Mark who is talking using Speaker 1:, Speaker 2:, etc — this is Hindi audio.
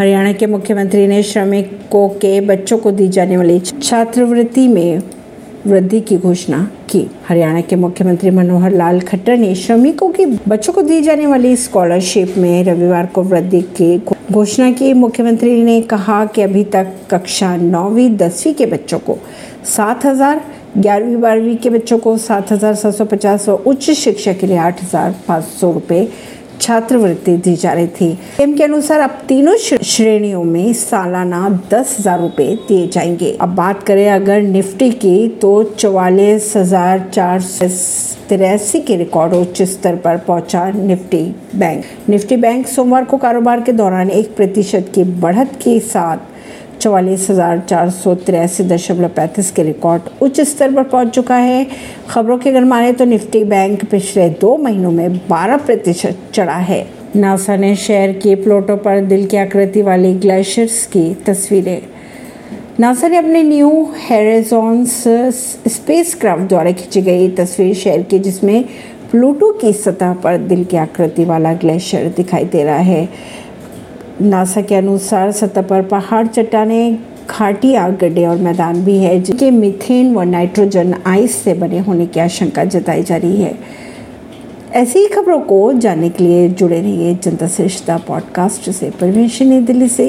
Speaker 1: हरियाणा के मुख्यमंत्री ने श्रमिकों के बच्चों को दी जाने वाली छात्रवृत्ति में वृद्धि की घोषणा की। हरियाणा के मुख्यमंत्री मनोहर लाल खट्टर ने श्रमिकों के बच्चों को दी जाने वाली स्कॉलरशिप में रविवार को वृद्धि की घोषणा की। मुख्यमंत्री ने कहा कि अभी तक कक्षा नौवीं, दसवीं के बच्चों को सात हज़ार, ग्यारहवीं, बारहवीं के बच्चों को सात हज़ार सात सौ पचास और उच्च शिक्षा के लिए आठ हज़ार पाँच सौ रुपये छात्रवृत्ति दी जा रही थी। एम के अनुसार अब तीनों श्रेणियों में सालाना दस हज़ार रूपए दिए जाएँगे। अब बात करें अगर निफ्टी की तो चौवालीस हज़ार चार सौ तिरासी के रिकॉर्ड उच्च स्तर पर पहुँचा निफ्टी बैंक। निफ्टी बैंक सोमवार को कारोबार के दौरान एक प्रतिशत की बढ़त के साथ चौवालीस हज़ार चार सौ तिरासी दशमलव पैंतीस के रिकॉर्ड उच्च स्तर पर पहुँच चुका है। खबरों के अगर माने तो निफ्टी बैंक पिछले दो महीनों में 12 प्रतिशत चढ़ा है। नासा ने शहर के प्लोटों पर दिल की आकृति वाली ग्लेशियर्स की तस्वीरें। नासा ने अपने न्यू हेरेजॉन्स स्पेस क्राफ्ट द्वारा खींची गई तस्वीर शेयर की, जिसमें प्लूटो की सतह पर दिल की आकृति वाला ग्लेशियर दिखाई दे रहा है। नासा के अनुसार सतह पर पहाड़ चट्टाने आग गड्ढे और मैदान भी है, जिनके मिथेन व नाइट्रोजन आइस से बने होने की आशंका जताई जा रही है। ऐसी ही खबरों को जानने के लिए जुड़े रहिए जनता श्रेष्ठता पॉडकास्ट से। परमेश नई दिल्ली से